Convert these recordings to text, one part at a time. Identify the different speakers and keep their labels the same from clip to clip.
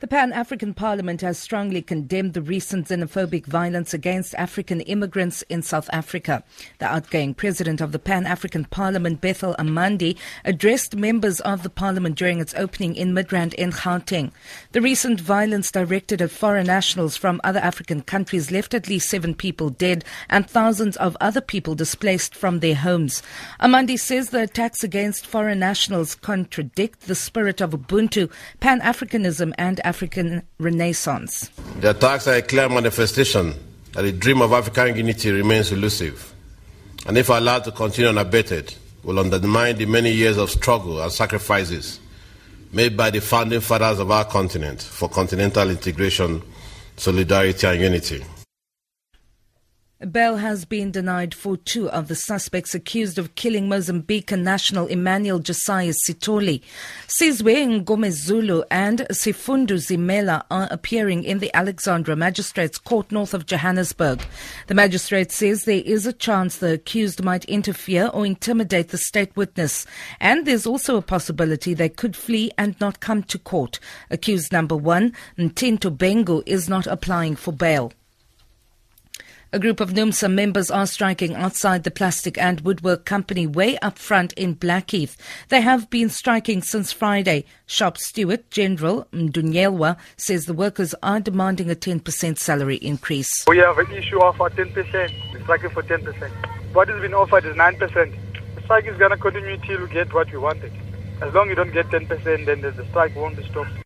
Speaker 1: The Pan African Parliament has strongly condemned the recent xenophobic violence against African immigrants in South Africa. The outgoing president of the Pan African Parliament, Bethel Amadi, addressed members of the parliament during its opening in Midrand in Gauteng. The recent violence directed at foreign nationals from other African countries left at least seven people dead and thousands of other people displaced from their homes. Amadi says the attacks against foreign nationals contradict the spirit of Ubuntu, Pan Africanism, and African Renaissance.
Speaker 2: The attacks are a clear manifestation that the dream of African unity remains elusive. And if allowed to continue unabated, will undermine the many years of struggle and sacrifices made by the founding fathers of our continent for continental integration, solidarity, and unity.
Speaker 1: Bail has been denied for two of the suspects accused of killing Mozambican national Emmanuel Josias Sithole. Sizwe Ngomezulu and Sifundu Zimela are appearing in the Alexandra Magistrates Court north of Johannesburg. The magistrate says there is a chance the accused might interfere or intimidate the state witness, and there's also a possibility they could flee and not come to court. Accused number one, Ntinto Bengu, is not applying for bail. A group of NUMSA members are striking outside the plastic and woodwork company way up front in Blackheath. They have been striking since Friday. Shop steward General Mdunyelwa says the workers are demanding a 10% salary increase.
Speaker 3: We have an issue of 10%. We're striking for 10%. What has been offered is 9%. The strike is going to continue till we get what we wanted. As long as you don't get 10%, then the strike won't be stopped.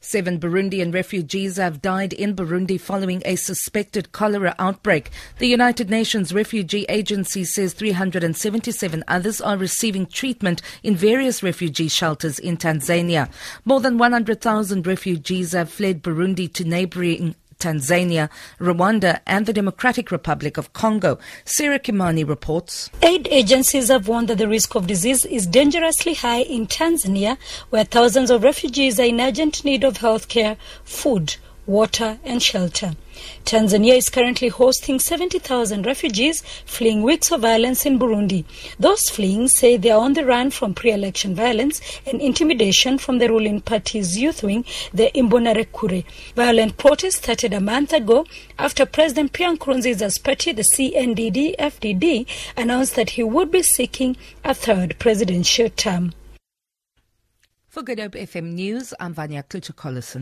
Speaker 1: Seven Burundian refugees have died in Burundi following a suspected cholera outbreak. The United Nations Refugee Agency says 377 others are receiving treatment in various refugee shelters in Tanzania. More than 100,000 refugees have fled Burundi to neighboring Tanzania, Rwanda, and the Democratic Republic of Congo. Sarah Kimani reports.
Speaker 4: Aid agencies have warned that the risk of disease is dangerously high in Tanzania, where thousands of refugees are in urgent need of health care, food, water, and shelter. Tanzania is currently hosting 70,000 refugees fleeing weeks of violence in Burundi. Those fleeing say they are on the run from pre-election violence and intimidation from the ruling party's youth wing, the Imbonerakure. Violent protests started a month ago after President Pierre Nkurunziza's party, the CNDD-FDD, announced that he would be seeking a third presidential term.
Speaker 1: For Good Hope FM News, I'm Vanya Kluter-Collison.